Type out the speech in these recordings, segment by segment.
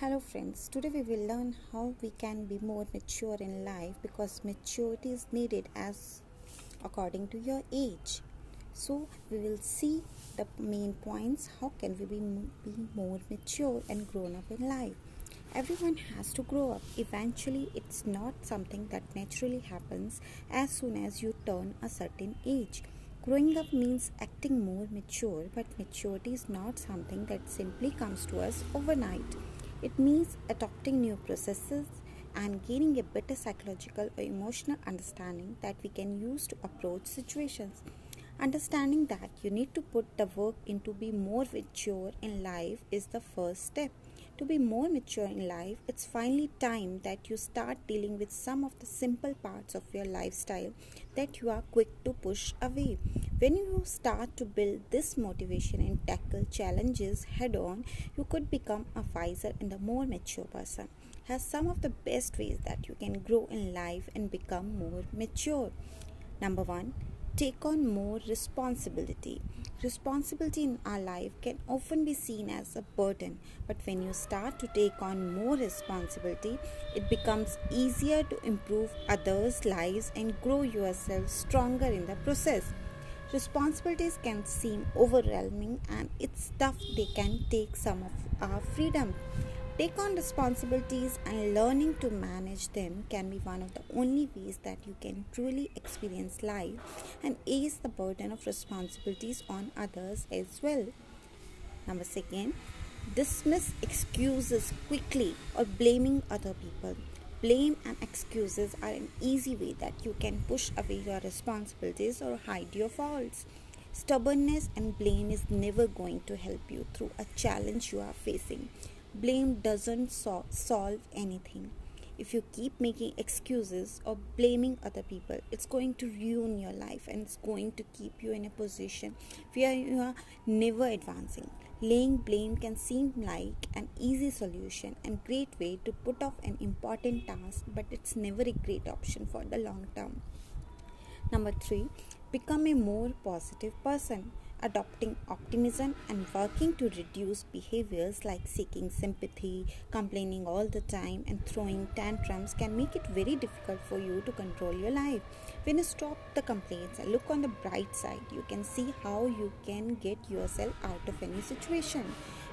Hello, friends. Today we will learn how we can be more mature in life because maturity is needed as according to your age. So, we will see the main points how can we be, be more mature and grown up in life. Everyone has to grow up. Eventually, it's not something that naturally happens as soon as you turn a certain age. Growing up means acting more mature, but maturity is not something that simply comes to us overnight. It means adopting new processes and gaining a better psychological or emotional understanding that we can use to approach situations. Understanding that you need to put the work in to be more mature in life is the first step. To be more mature in life, it's finally time that you start dealing with some of the simple parts of your lifestyle that you are quick to push away. When you start to build this motivation and tackle challenges head on, you could become a wiser and a more mature person. Has some of the best ways that you can grow in life and become more mature. Number one, take on more responsibility. Responsibility in our life can often be seen as a burden, but when you start to take on more responsibility, it becomes easier to improve others' lives and grow yourself stronger in the process. Responsibilities can seem overwhelming and it's tough, they can take some of our freedom. Take on responsibilities and learning to manage them can be one of the only ways that you can truly experience life and ease the burden of responsibilities on others as well. Number second, dismiss excuses quickly or blaming other people. Blame and excuses are an easy way that you can push away your responsibilities or hide your faults. Stubbornness and blame is never going to help you through a challenge you are facing. Blame doesn't so- solve anything. If you keep making excuses or blaming other people, it's going to ruin your life and it's going to keep you in a position where you are never advancing. Laying blame can seem like an easy solution and great way to put off an important task, but it's never a great option for the long term. Number 3, become a more positive person adopting optimism and working to reduce behaviors like seeking sympathy, complaining all the time, and throwing tantrums can make it very difficult for you to control your life. When you stop the complaints and look on the bright side, you can see how you can get yourself out of any situation.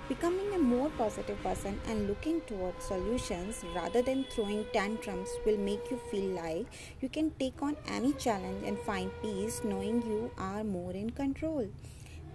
Becoming a more positive person and looking towards solutions rather than throwing tantrums will make you feel like you can take on any challenge and find peace knowing you are more in control.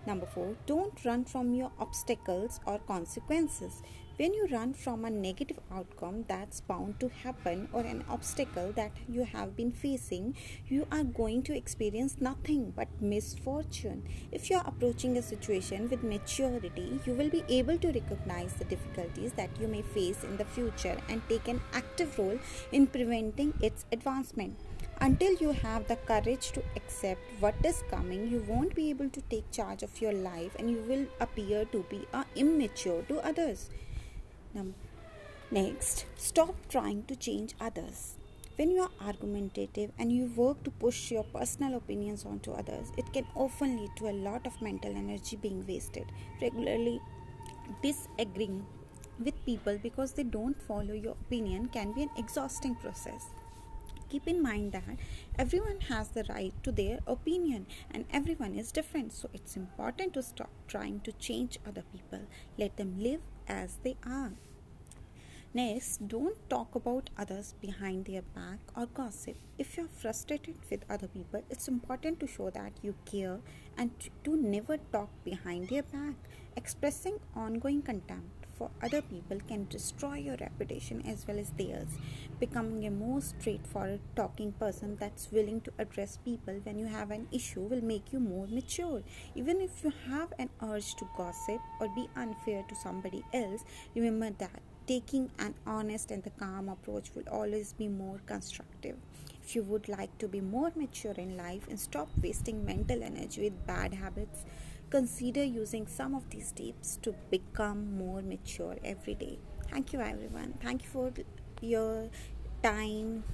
Number four, don't run from your obstacles or consequences. When you run from a negative outcome that's bound to happen or an obstacle that you have been facing, you are going to experience nothing but misfortune. If you are approaching a situation with maturity, you will be able to recognize the difficulties that you may face in the future and take an active role in preventing its advancement. Until you have the courage to accept what is coming, you won't be able to take charge of your life and you will appear to be immature to others. Next, stop trying to change others. When you are argumentative and you work to push your personal opinions onto others, it can often lead to a lot of mental energy being wasted. Regularly disagreeing with people because they don't follow your opinion can be an exhausting process keep in mind that everyone has the right to their opinion and everyone is different so it's important to stop trying to change other people let them live as they are Next, don't talk about others behind their back or gossip. If you're frustrated with other people, it's important to show that you care and to never talk behind their back. Expressing ongoing contempt for other people can destroy your reputation as well as theirs. Becoming a more straightforward talking person that's willing to address people when you have an issue will make you more mature. Even if you have an urge to gossip or be unfair to somebody else, remember that taking an honest and the calm approach will always be more constructive. If you would like to be more mature in life and stop wasting mental energy with bad habits, consider using some of these tips to become more mature every day. Thank you, everyone. Thank you for your time